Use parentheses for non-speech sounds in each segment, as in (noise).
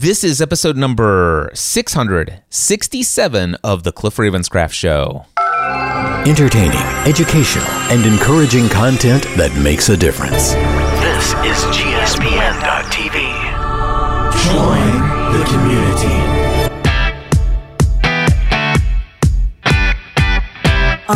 This is episode number 667 of the Cliff Ravenscraft Show. Entertaining, educational, and encouraging content that makes a difference. This is GSPN.TV. Join the community.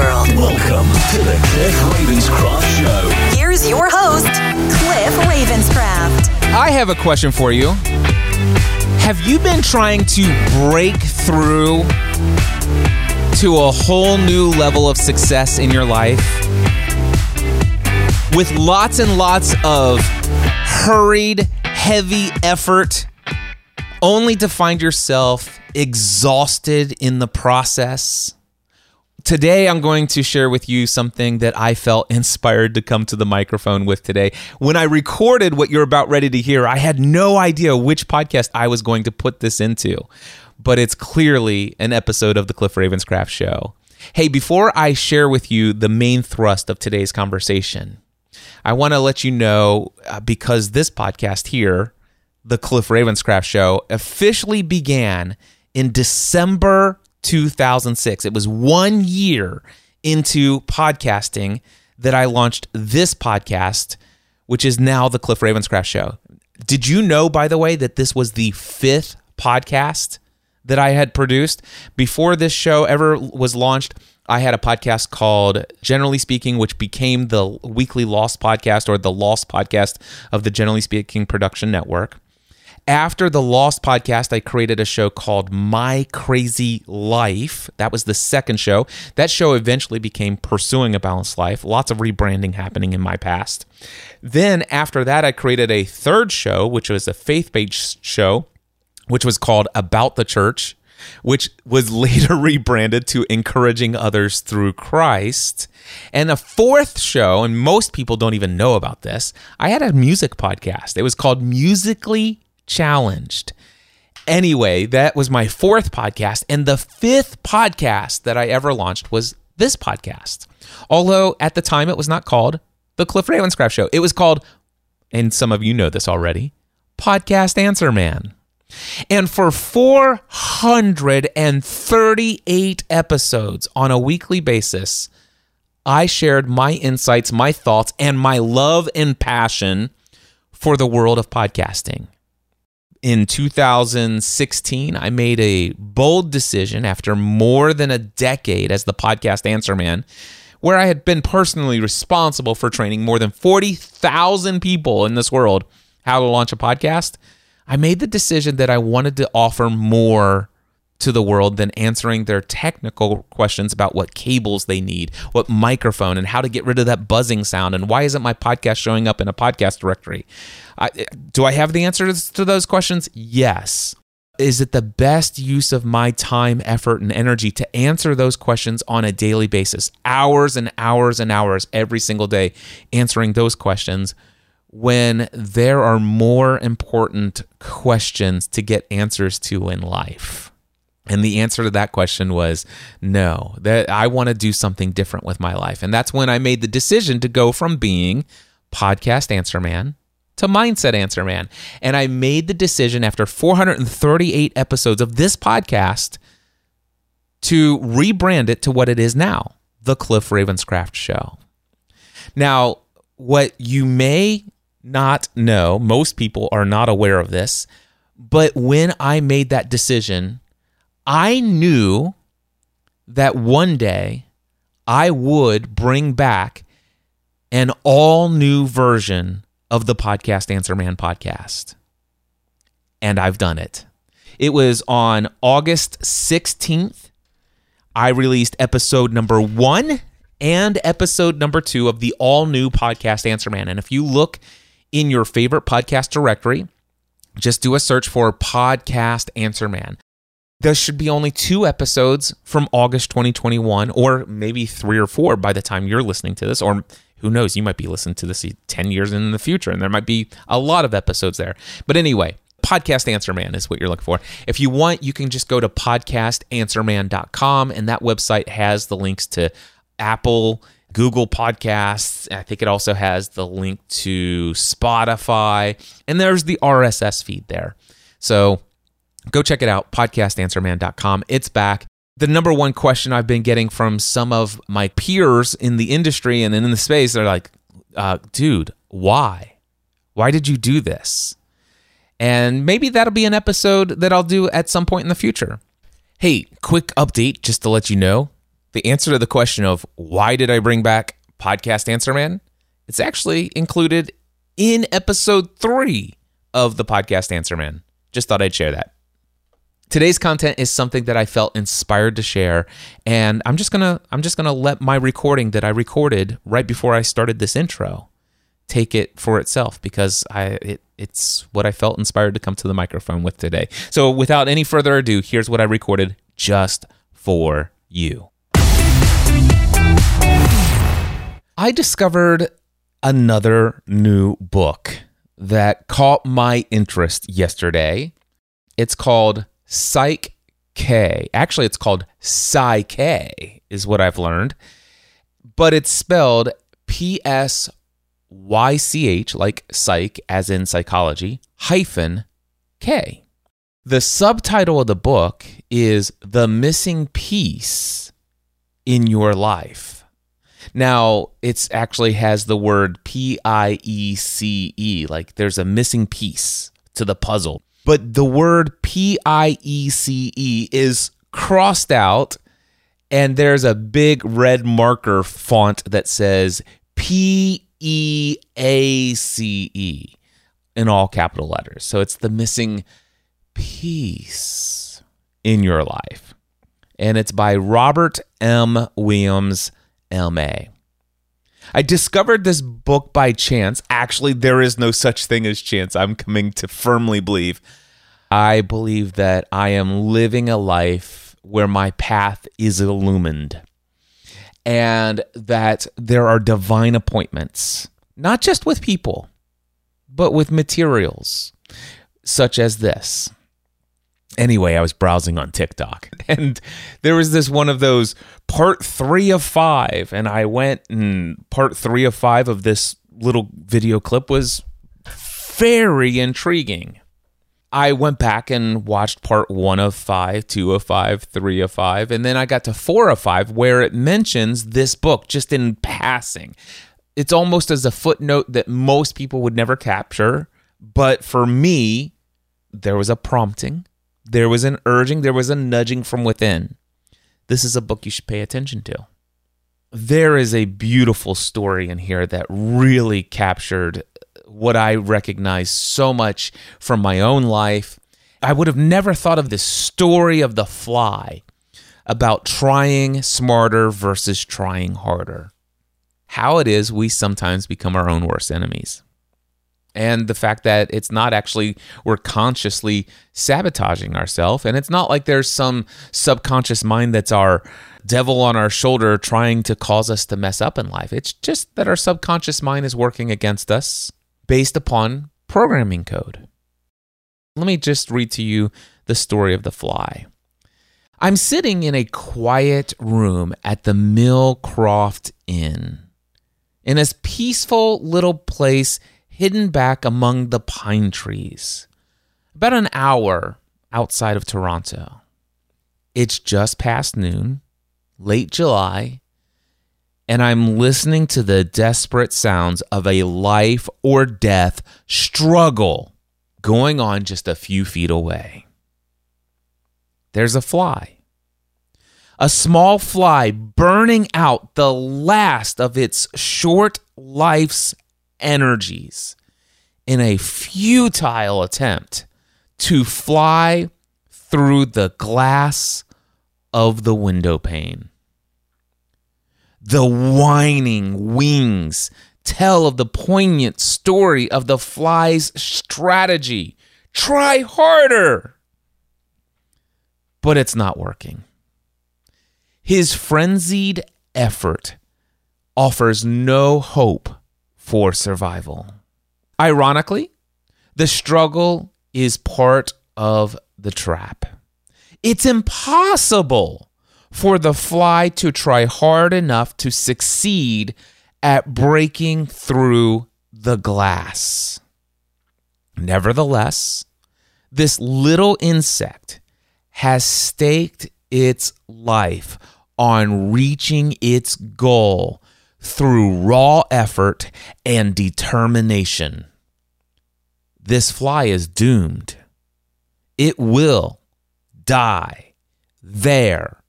Welcome to the Cliff Ravenscraft Show. Here's your host, Cliff Ravenscraft. I have a question for you. Have you been trying to break through to a whole new level of success in your life? With lots and lots of hurried, heavy effort, only to find yourself exhausted in the process? Today, I'm going to share with you something that I felt (laughs) inspired to come to the microphone with today. When I recorded what you're about ready to hear, I had no idea which podcast I was going to put this into, but it's clearly an episode of the Cliff Ravenscraft Show. Hey, before I share with you the main thrust of today's conversation, I want to let you know uh, because this podcast here, the Cliff Ravenscraft Show, officially began in December 2006. It was one year into podcasting that I launched this podcast, which is now the Cliff Ravenscraft Show. Did you know, by the way, that this was the fifth podcast that I had produced? Before this show ever was launched, I had a podcast called Generally Speaking, which became the weekly Lost podcast or the Lost podcast of the Generally Speaking Production Network. After the Lost podcast, I created a show called My Crazy Life. That was the second show. That show eventually became Pursuing a Balanced Life. Lots of rebranding happening in my past. Then, after that, I created a third show, which was a faith based show, which was called About the Church, which was (laughs) later rebranded to Encouraging Others Through Christ. And a fourth show, and most people don't even know about this, I had a music podcast. It was called Musically challenged. Anyway, that was my fourth podcast. And the fifth podcast that I ever launched was this podcast. Although at the time it was not called The Cliff Ravenscraft Show, it was called, and some of you know this already, Podcast Answer Man. And for 438 episodes on a weekly basis, I shared my insights, my thoughts, and my love and passion for the world of podcasting in 2016, I made a bold decision after more than a decade as the podcast answer man, where I had been personally responsible for training more than 40,000 people in this world how to launch a podcast. I made the decision that I wanted to offer more to the world than answering their technical questions about what cables they need, what microphone, and how to get rid of that buzzing sound, and why isn't my podcast showing up in a podcast directory? I, do I have the answers to those questions? Yes. Is it the best use of my time, effort, and energy to answer those questions on a daily basis? Hours and hours and hours every single day answering those questions when there are more important questions to get answers to in life? And the answer to that question was no, that I want to do something different with my life. And that's when I made the decision to go from being podcast answer man to mindset answer man. And I made the decision after 438 episodes of this podcast to rebrand it to what it is now, the Cliff Ravenscraft show. Now, what you may not know, most people are not aware of this, but when I made that decision, I knew that one day I would bring back an all new version of the Podcast Answer Man podcast. And I've done it. It was on August 16th. I released episode number one and episode number two of the all new Podcast Answer Man. And if you look in your favorite podcast directory, Just do a search for Podcast Answer Man. There should be only two episodes from August 2021, or maybe three or four by the time you're listening to this, or who knows, you might be listening to this 10 years in the future, and there might be a lot of episodes there. But anyway, Podcast Answer Man is what you're looking for. If you want, you can just go to podcastanswerman.com, and that website has the links to Apple, Google Podcasts. I think it also has the link to Spotify, and there's the RSS feed there. So go check it out, podcastanswerman.com. It's back. The number one question I've been getting from some of my peers in the industry and in the space, they're like, uh, dude, why? Why did you do this? And maybe that'll be an episode that I'll do at some point in the future. Hey, quick update just to let you know the answer to the question of why did I bring back Podcast Answer Man? It's actually included in episode three of the Podcast Answer Man. Just thought I'd share that. Today's content is something that I felt inspired to share, and I'm just gonna I'm just gonna let my recording that I recorded right before I started this intro take it for itself because I it, it's what I felt inspired to come to the microphone with today. So without any further ado, here's what I recorded just for you. I discovered another new book that caught my interest yesterday. It's called Psych K. Actually, it's called Psy K, is what I've learned. But it's spelled P S Y C H, like psych, as in psychology, hyphen K. The subtitle of the book is The Missing Piece in Your Life. Now, it actually has the word P I E C E, like there's a missing piece to the puzzle. But the word P I E C E is crossed out, and there's a big red marker font that says P E A C E in all capital letters. So it's the missing piece in your life. And it's by Robert M. Williams, M.A. I discovered this book by chance. Actually, there is no such thing as chance. I'm coming to firmly believe. I believe that I am living a life where my path is illumined and that there are divine appointments, not just with people, but with materials such as this. Anyway, I was browsing on TikTok (laughs) and there was this one of those part three of five. And I went and part three of five of this little video clip was very intriguing. I went back and watched part one of five, two of five, three of five, and then I got to four of five where it mentions this book just in passing. It's almost as a footnote that most people would never capture. But for me, there was a prompting, there was an urging, there was a nudging from within. This is a book you should pay attention to. There is a beautiful story in here that really captured what I recognize so much from my own life. I would have never thought of this story of the fly about trying smarter versus trying harder. How it is we sometimes become our own worst enemies. And the fact that it's not actually we're consciously sabotaging ourselves. And it's not like there's some subconscious mind that's our devil on our shoulder trying to cause us to mess up in life. It's just that our subconscious mind is working against us based upon programming code. Let me just read to you the story of the fly. I'm sitting in a quiet room at the Millcroft Inn, in a peaceful little place hidden back among the pine trees, about an hour outside of Toronto. It's just past noon, late July, and I'm listening to the desperate sounds of a life or death struggle going on just a few feet away. There's a fly. A small fly burning out the last of its short life's energies in a futile attempt to fly through the glass of the window pane. The whining wings tell of the poignant story of the fly's strategy Try harder. But it's not working. His frenzied effort offers no hope for survival. Ironically, the struggle is part of the trap. It's impossible for the fly to try hard enough to succeed at breaking through the glass. Nevertheless, this little insect has staked its life on reaching its goal through raw effort and determination. This fly is doomed. It will die there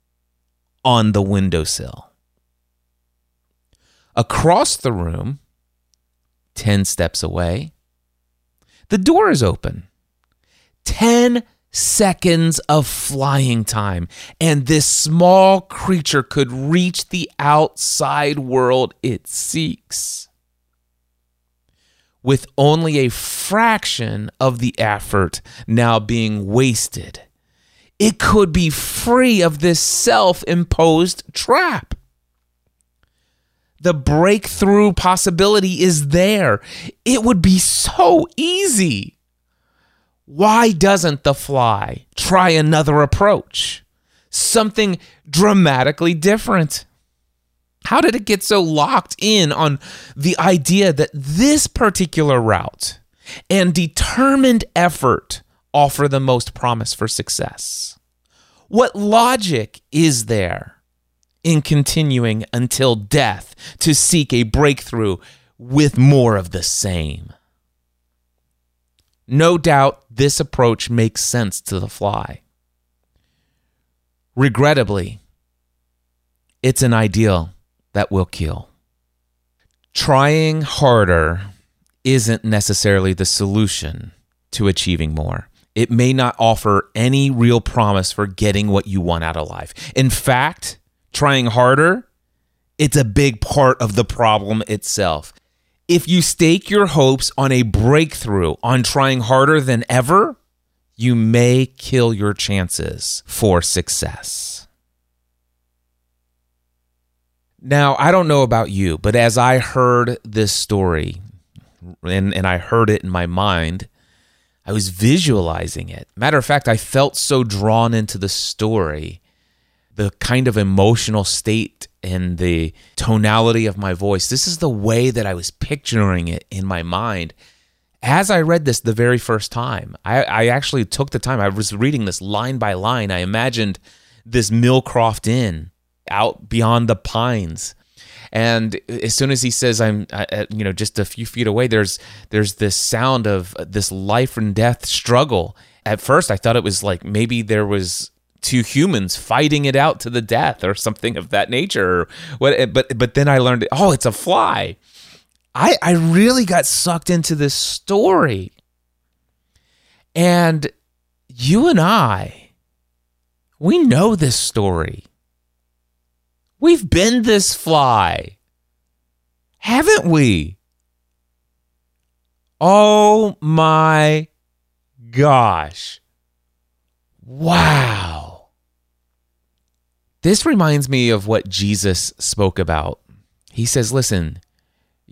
on the windowsill. Across the room, 10 steps away, the door is open. 10 seconds of flying time, and this small creature could reach the outside world it seeks. With only a fraction of the effort now being wasted, it could be free of this self imposed trap. The breakthrough possibility is there. It would be so easy. Why doesn't the fly try another approach? Something dramatically different. How did it get so locked in on the idea that this particular route and determined effort offer the most promise for success? What logic is there in continuing until death to seek a breakthrough with more of the same? No doubt this approach makes sense to the fly. Regrettably, it's an ideal that will kill. Trying harder isn't necessarily the solution to achieving more. It may not offer any real promise for getting what you want out of life. In fact, trying harder, it's a big part of the problem itself. If you stake your hopes on a breakthrough, on trying harder than ever, you may kill your chances for success. Now, I don't know about you, but as I heard this story and, and I heard it in my mind, I was visualizing it. Matter of fact, I felt so drawn into the story, the kind of emotional state and the tonality of my voice. This is the way that I was picturing it in my mind. As I read this the very first time, I, I actually took the time. I was reading this line by line. I imagined this Millcroft Inn out beyond the pines. And as soon as he says, "I'm," you know, just a few feet away, there's there's this sound of this life and death struggle. At first, I thought it was like maybe there was two humans fighting it out to the death or something of that nature. What? Eh, but but then I learned, oh, it's a fly. I I really got sucked into this story, and you and I, we know this story. We've been this fly, haven't we? Oh my gosh. Wow. This reminds me of what Jesus spoke about. He says, Listen,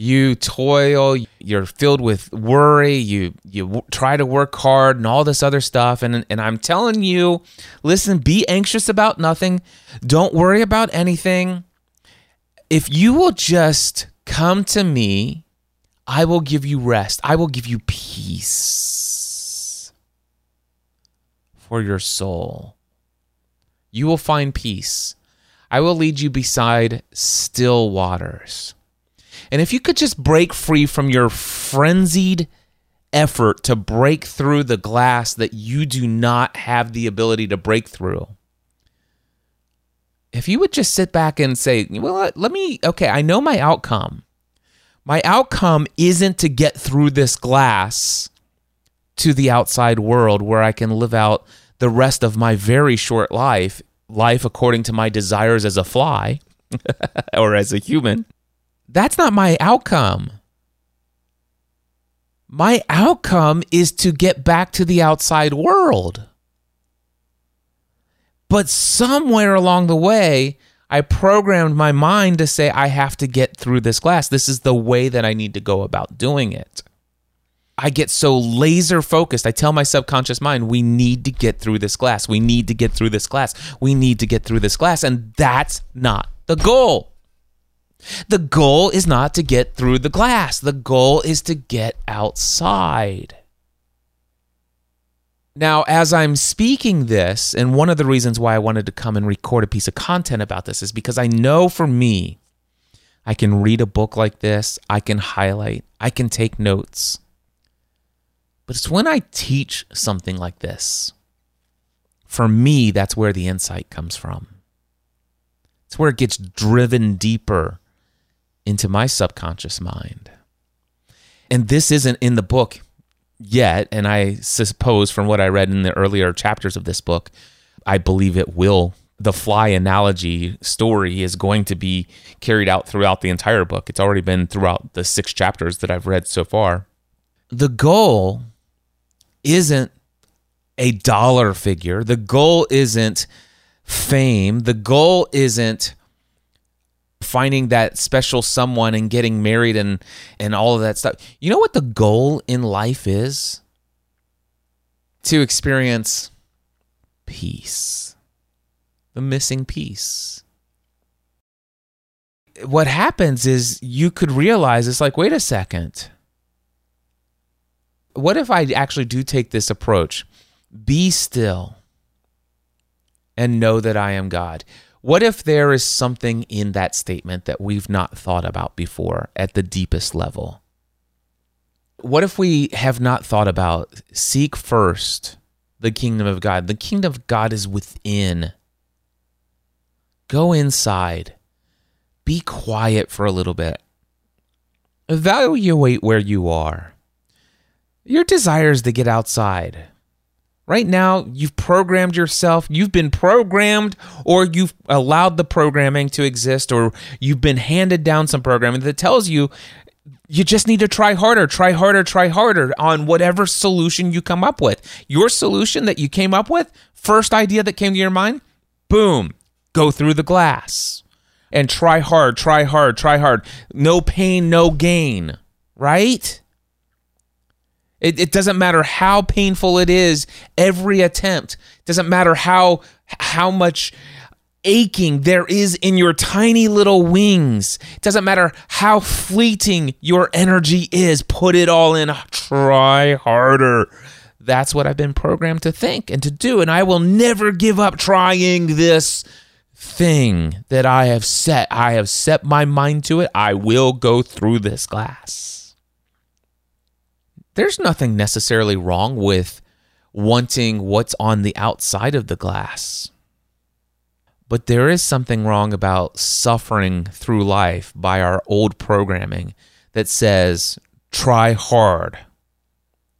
you toil, you're filled with worry, you you try to work hard and all this other stuff and and I'm telling you, listen, be anxious about nothing, don't worry about anything. If you will just come to me, I will give you rest. I will give you peace for your soul. You will find peace. I will lead you beside still waters. And if you could just break free from your frenzied effort to break through the glass that you do not have the ability to break through, if you would just sit back and say, well, let me, okay, I know my outcome. My outcome isn't to get through this glass to the outside world where I can live out the rest of my very short life, life according to my desires as a fly (laughs) or as a human. That's not my outcome. my outcome is to get back to the outside world. But somewhere along the way, I programmed my mind to say, I have to get through this glass. This is the way that I need to go about doing it. I get so laser focused. I tell my subconscious mind, we need to get through this glass. We need to get through this glass. We need to get through this glass. And that's not the goal. The goal is not to get through the glass, the goal is to get outside. Now, as I'm speaking this, and one of the reasons why I wanted to come and record a piece of content about this is because I know for me, I can read a book like this, I can highlight, I can take notes. But it's when I teach something like this, for me, that's where the insight comes from. It's where it gets driven deeper into my subconscious mind. And this isn't in the book yet. And I suppose from what I read in the earlier chapters of this book, I believe it will. The fly analogy story is going to be carried out throughout the entire book. It's already been throughout the six chapters that I've read so far. The goal isn't a dollar figure, the goal isn't fame, the goal isn't finding that special someone and getting married and and all of that stuff. You know what the goal in life is? To experience peace. The missing piece. What happens is you could realize it's like, wait a second. What if I actually do take this approach? Be still and know that I am God. What if there is something in that statement that we've not thought about before at the deepest level? What if we have not thought about seek first the kingdom of God? The kingdom of God is within. Go inside. Be quiet for a little bit. Evaluate where you are. Your desire is to get outside. Right now, you've programmed yourself, you've been programmed, or you've allowed the programming to exist, or you've been handed down some programming that tells you you just need to try harder, try harder, try harder on whatever solution you come up with. Your solution that you came up with, first idea that came to your mind, boom, go through the glass and try hard, try hard, try hard. No pain, no gain, right? It, it doesn't matter how painful it is. Every attempt doesn't matter how how much aching there is in your tiny little wings. It doesn't matter how fleeting your energy is. Put it all in. Try harder. That's what I've been programmed to think and to do. And I will never give up trying this thing that I have set. I have set my mind to it. I will go through this glass there's nothing necessarily wrong with wanting what's on the outside of the glass. But there is something wrong about suffering through life by our old programming that says, try hard.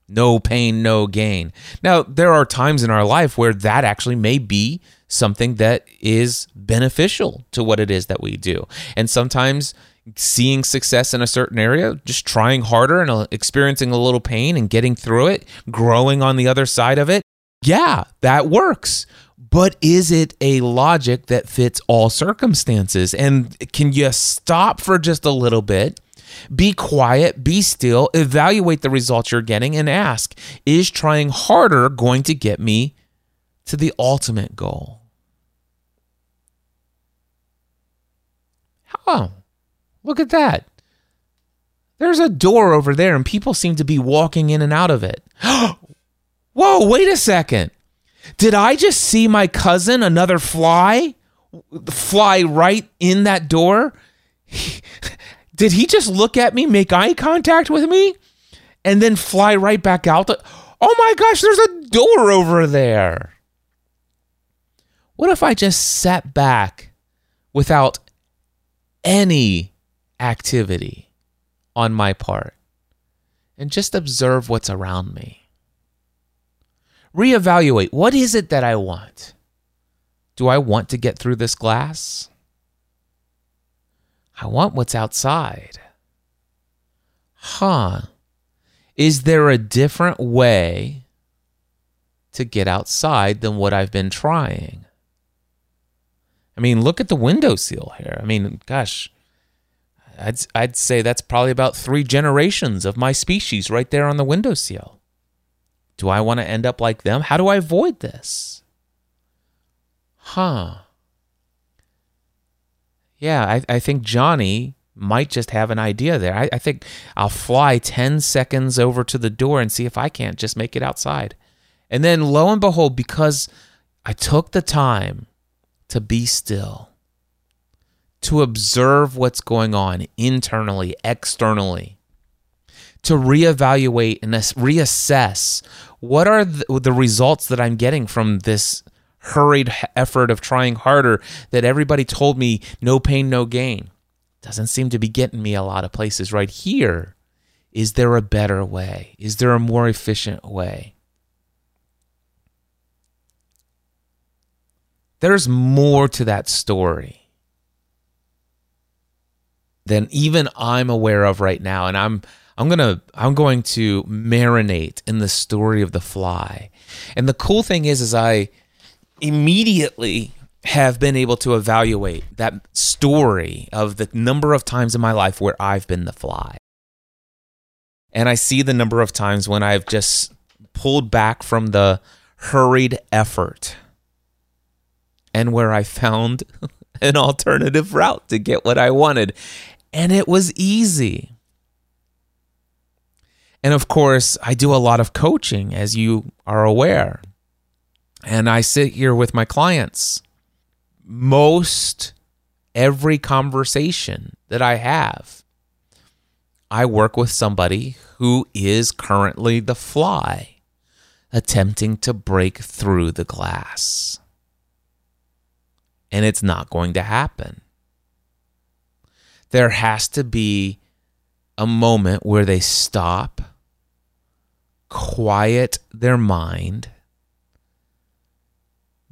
No pain, no gain. Now, there are times in our life where that actually may be something that is beneficial to what it is that we do. And sometimes seeing success in a certain area, just trying harder and uh, experiencing a little pain and getting through it, growing on the other side of it. Yeah, that works. But is it a logic that fits all circumstances? And can you stop for just a little bit? Be quiet, be still, evaluate the results you're getting, and ask Is trying harder going to get me to the ultimate goal? How? Look at that. There's a door over there, and people seem to be walking in and out of it. (gasps) Whoa, wait a second. Did I just see my cousin, another fly, fly right in that door? (laughs) Did he just look at me, make eye contact with me, and then fly right back out? oh my gosh, there's a door over there. What if I just sat back without any activity on my part and just observe what's around me. Reevaluate what is it that I want? Do I want to get through this glass? I want what's outside. Huh. Is there a different way to get outside than what I've been trying? I mean, look at the windowsill here. I mean, gosh, I'd, I'd say that's probably about three generations of my species right there on the windowsill. Do I want to end up like them? How do I avoid this? Huh. Yeah, I, I think Johnny might just have an idea there. I, I think I'll fly 10 seconds over to the door and see if I can't just make it outside. And then lo and behold, because I took the time to be still, to observe what's going on internally, externally, to reevaluate and reassess what are the, the results that I'm getting from this hurried effort of trying harder that everybody told me no pain, no gain. Doesn't seem to be getting me a lot of places right here. Is there a better way? Is there a more efficient way? There's more to that story than even I'm aware of right now and I'm I'm to I'm going to marinate in the story of the fly. And the cool thing is is I immediately have been able to evaluate that story of the number of times in my life where I've been the fly. And I see the number of times when I've just pulled back from the hurried effort and where I found (laughs) an alternative route to get what I wanted. And it was easy. And of course, I do a lot of coaching, as you are aware. And I sit here with my clients. Most every conversation that I have, I work with somebody who is currently the fly attempting to break through the glass. And it's not going to happen. There has to be a moment where they stop, quiet their mind,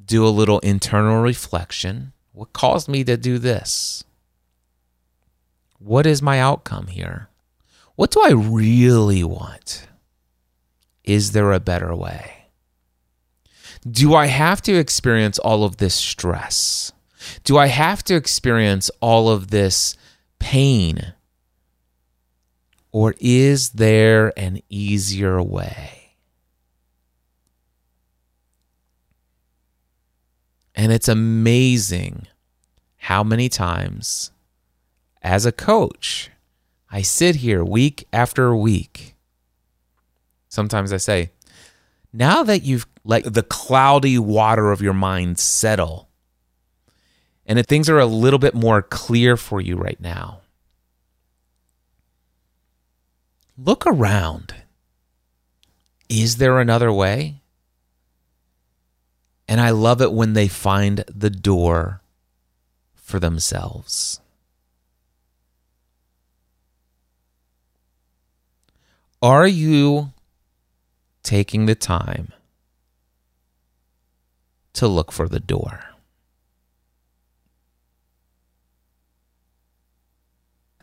do a little internal reflection. What caused me to do this? What is my outcome here? What do I really want? Is there a better way? Do I have to experience all of this stress? Do I have to experience all of this pain? Or is there an easier way? And it's amazing how many times, as a coach, I sit here week after week. Sometimes I say, now that you've let the cloudy water of your mind settle, and if things are a little bit more clear for you right now, look around. Is there another way? And I love it when they find the door for themselves. Are you taking the time to look for the door?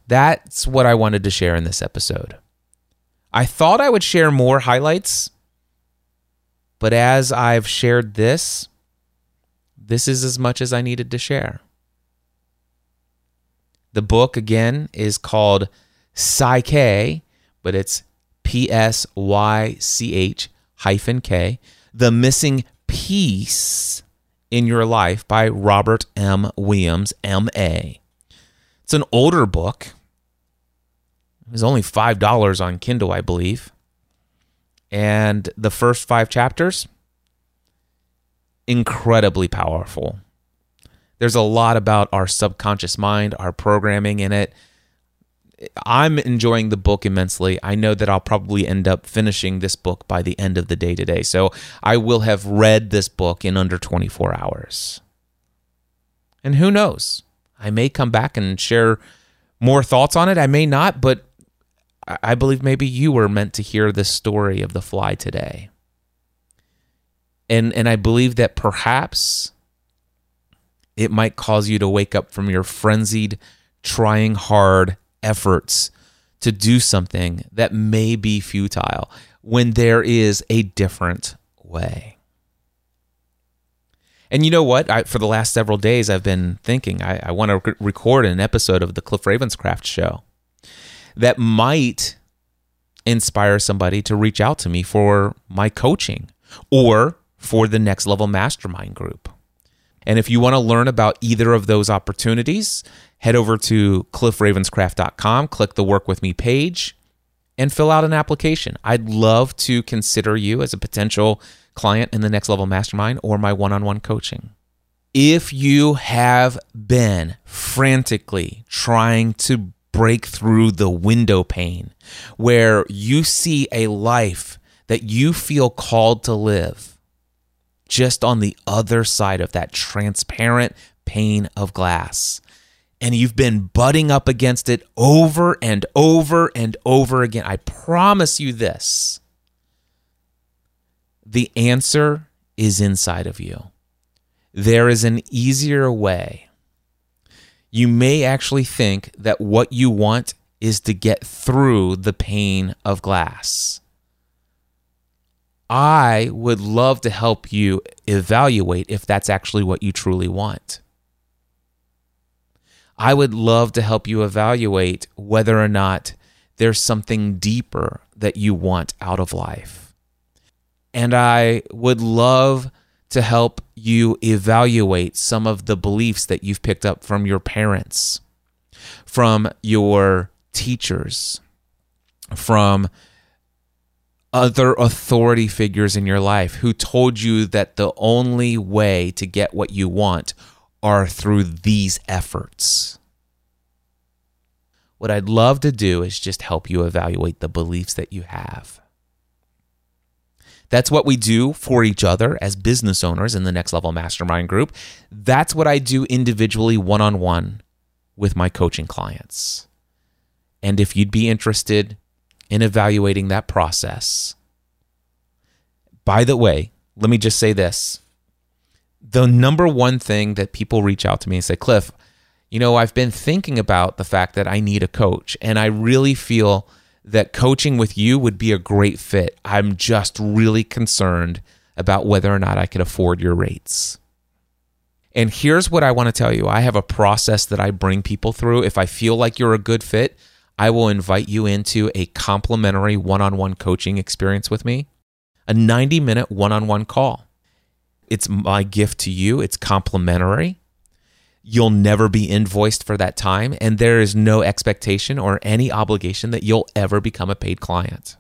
That's what I wanted to share in this episode. I thought I would share more highlights, but as I've shared this, this is as much as I needed to share. The book, again, is called Psych K, but it's P S Y C H hyphen K, The Missing Piece in Your Life by Robert M. Williams, M.A. It's an older book. It was only $5 on Kindle, I believe. And the first five chapters, incredibly powerful. There's a lot about our subconscious mind, our programming in it. I'm enjoying the book immensely. I know that I'll probably end up finishing this book by the end of the day today. So I will have read this book in under 24 hours. And who knows? I may come back and share more thoughts on it. I may not, but I believe maybe you were meant to hear this story of the fly today. And and I believe that perhaps it might cause you to wake up from your frenzied trying hard efforts to do something that may be futile when there is a different way. And you know what? I, for the last several days, I've been thinking I, I want to rec- record an episode of the Cliff Ravenscraft show that might inspire somebody to reach out to me for my coaching or for the next level mastermind group. And if you want to learn about either of those opportunities, head over to cliffravenscraft.com, click the work with me page, and fill out an application. I'd love to consider you as a potential client in the next level mastermind or my one on one coaching. If you have been frantically trying to break through the window pane where you see a life that you feel called to live just on the other side of that transparent pane of glass. And you've been butting up against it over and over and over again. I promise you this the answer is inside of you. There is an easier way. You may actually think that what you want is to get through the pane of glass. I would love to help you evaluate if that's actually what you truly want. I would love to help you evaluate whether or not there's something deeper that you want out of life. And I would love to help you evaluate some of the beliefs that you've picked up from your parents, from your teachers, from other authority figures in your life who told you that the only way to get what you want are through these efforts. What I'd love to do is just help you evaluate the beliefs that you have. That's what we do for each other as business owners in the Next Level Mastermind group. That's what I do individually, one on one, with my coaching clients. And if you'd be interested in evaluating that process, by the way, let me just say this. The number one thing that people reach out to me and say, Cliff, you know, I've been thinking about the fact that I need a coach, and I really feel that coaching with you would be a great fit. I'm just really concerned about whether or not I could afford your rates. And here's what I want to tell you I have a process that I bring people through. If I feel like you're a good fit, I will invite you into a complimentary one on one coaching experience with me, a 90 minute one on one call. It's my gift to you, it's complimentary. You'll never be invoiced for that time, and there is no expectation or any obligation that you'll ever become a paid client.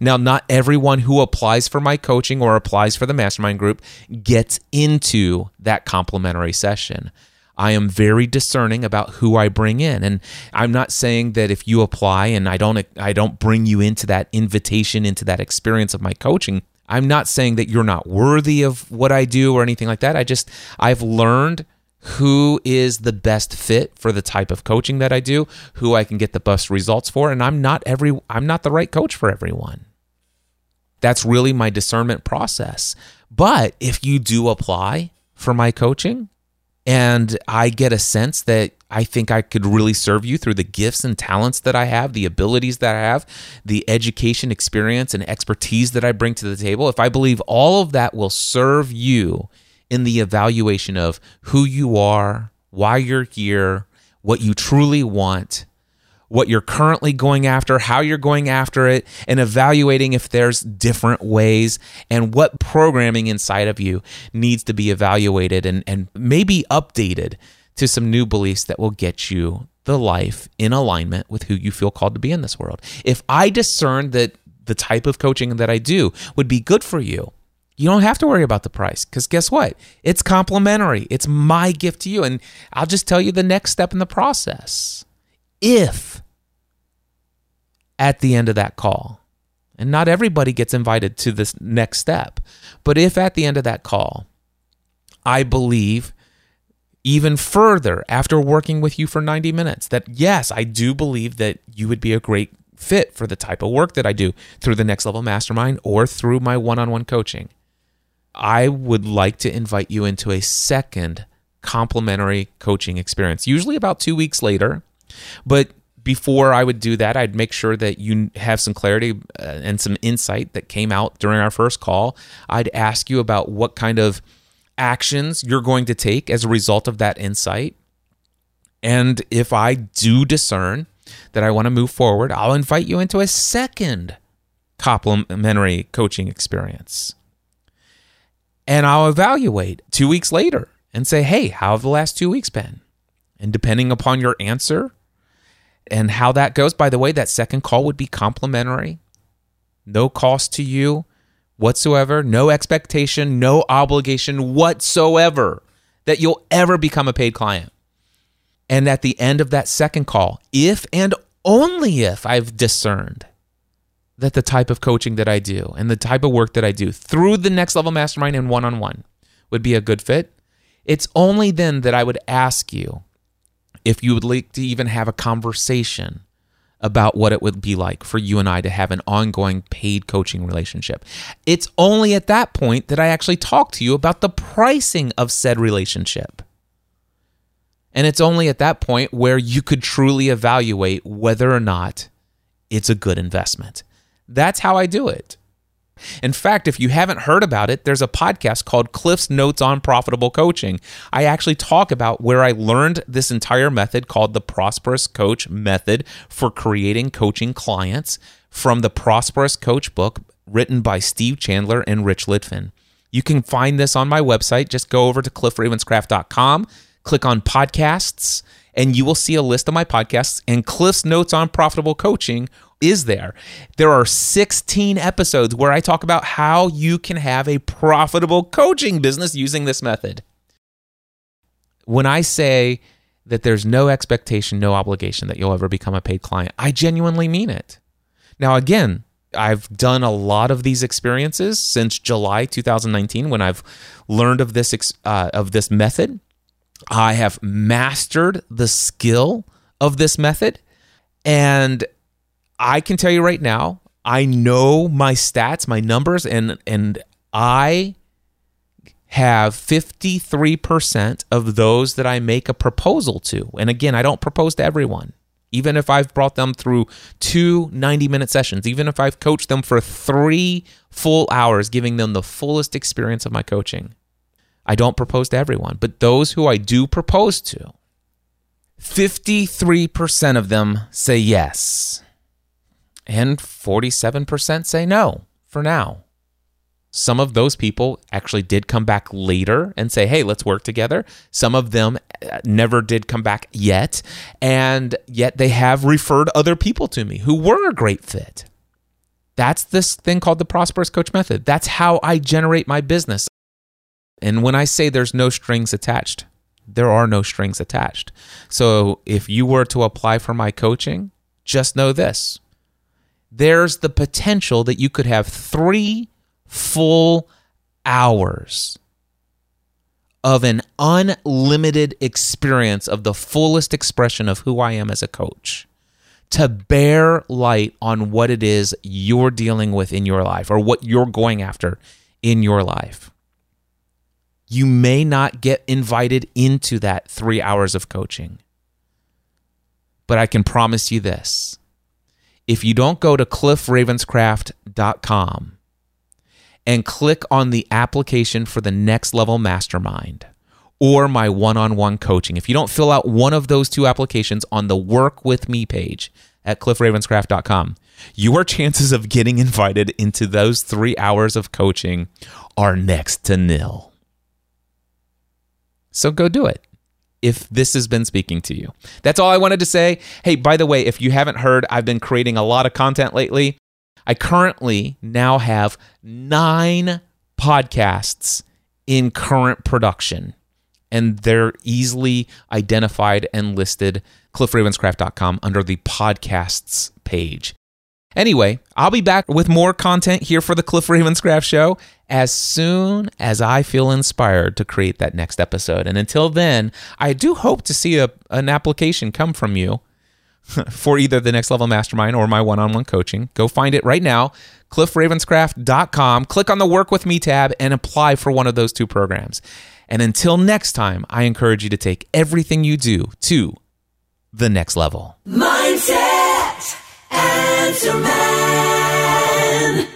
Now, not everyone who applies for my coaching or applies for the mastermind group gets into that complimentary session. I am very discerning about who I bring in and I'm not saying that if you apply and I don't I don't bring you into that invitation into that experience of my coaching I'm not saying that you're not worthy of what I do or anything like that I just I've learned who is the best fit for the type of coaching that I do, who I can get the best results for, and I'm not every I'm not the right coach for everyone. That's really my discernment process. But if you do apply for my coaching and I get a sense that I think I could really serve you through the gifts and talents that I have, the abilities that I have, the education, experience, and expertise that I bring to the table, if I believe all of that will serve you in the evaluation of who you are, why you're here, what you truly want, what you're currently going after, how you're going after it, and evaluating if there's different ways and what programming inside of you needs to be evaluated and, and maybe updated to some new beliefs that will get you the life in alignment with who you feel called to be in this world. If I discern that the type of coaching that I do would be good for you, you don't have to worry about the price because guess what? It's complimentary. It's my gift to you. And I'll just tell you the next step in the process. If at the end of that call, and not everybody gets invited to this next step, but if at the end of that call, I believe even further after working with you for 90 minutes that yes, I do believe that you would be a great fit for the type of work that I do through the next level mastermind or through my one on one coaching. I would like to invite you into a second complimentary coaching experience, usually about two weeks later. But before I would do that, I'd make sure that you have some clarity uh, and some insight that came out during our first call. I'd ask you about what kind of actions you're going to take as a result of that insight. And if I do discern that I want to move forward, I'll invite you into a second complimentary coaching experience. And I'll evaluate two weeks later and say, hey, how have the last two weeks been? And depending upon your answer and how that goes, by the way, that second call would be complimentary, no cost to you whatsoever, no expectation, no obligation whatsoever that you'll ever become a paid client. And at the end of that second call, if and only if I've discerned that the type of coaching that I do and the type of work that I do through the next level mastermind and one on one would be a good fit, it's only then that I would ask you if you would like to even have a conversation about what it would be like for you and I to have an ongoing paid coaching relationship. It's only at that point that I actually talk to you about the pricing of said relationship. And it's only at that point where you could truly evaluate whether or not it's a good investment. That's how I do it. In fact, if you haven't heard about it, there's a podcast called Cliff's Notes on Profitable Coaching. I actually talk about where I learned this entire method called the Prosperous Coach Method for creating coaching clients from the Prosperous Coach book written by Steve Chandler and Rich Litvin. You can find this on my website. Just go over to cliffravenscraft.com, click on podcasts, and you will see a list of my podcasts. And Cliff's Notes on Profitable Coaching is there. There are 16 episodes where I talk about how you can have a profitable coaching business using this method. When I say that there's no expectation, no obligation that you'll ever become a paid client, I genuinely mean it. Now, again, I've done a lot of these experiences since July 2019 when I've learned of this uh, of this method. I have mastered the skill of this method and I can tell you right now, I know my stats, my numbers, and and I have 53% of those that I make a proposal to. And again, I don't propose to everyone. Even if I've brought them through two 90 minute sessions, even if I've coached them for three full hours, giving them the fullest experience of my coaching, I don't propose to everyone. But those who I do propose to, 53% of them say yes and 47% say no for now. Some of those people actually did come back later and say, hey, let's work together. Some of them uh, never did come back yet. And yet they have referred other people to me who were a great fit. That's this thing called the Prosperous Coach Method. That's how I generate my business. And when I say there's no strings attached, there are no strings attached. So if you were to apply for my coaching, just know this there's the potential that you could have three full hours of an unlimited experience of the fullest expression of who I am as a coach to bear light on what it is you're dealing with in your life or what you're going after in your life. You may not get invited into that three hours of coaching, but I can promise you this if you don't go to cliffravenscraft.com and click on the application for the next level mastermind or my one on one coaching, if you don't fill out one of those two applications on the work with me page at cliffravenscraft.com, your chances of getting invited into those three hours of coaching are next to nil. So go do it if this has been speaking to you. That's all I wanted to say. Hey, by the way, if you haven't heard, I've been creating a lot of content lately. I currently now have nine podcasts in current production, and they're easily identified and listed cliffravenscraft.com under the podcasts page. Anyway, I'll be back with more content here for the Cliff Ravenscraft Show as soon as I feel inspired to create that next episode. And until then, I do hope to see a, an application come from you (laughs) for either the Next Level Mastermind or my one on one coaching. Go find it right now, cliffravenscraft.com. Click on the Work With Me tab and apply for one of those two programs. And until next time, I encourage you to take everything you do to the next level. Mindset Answer Man.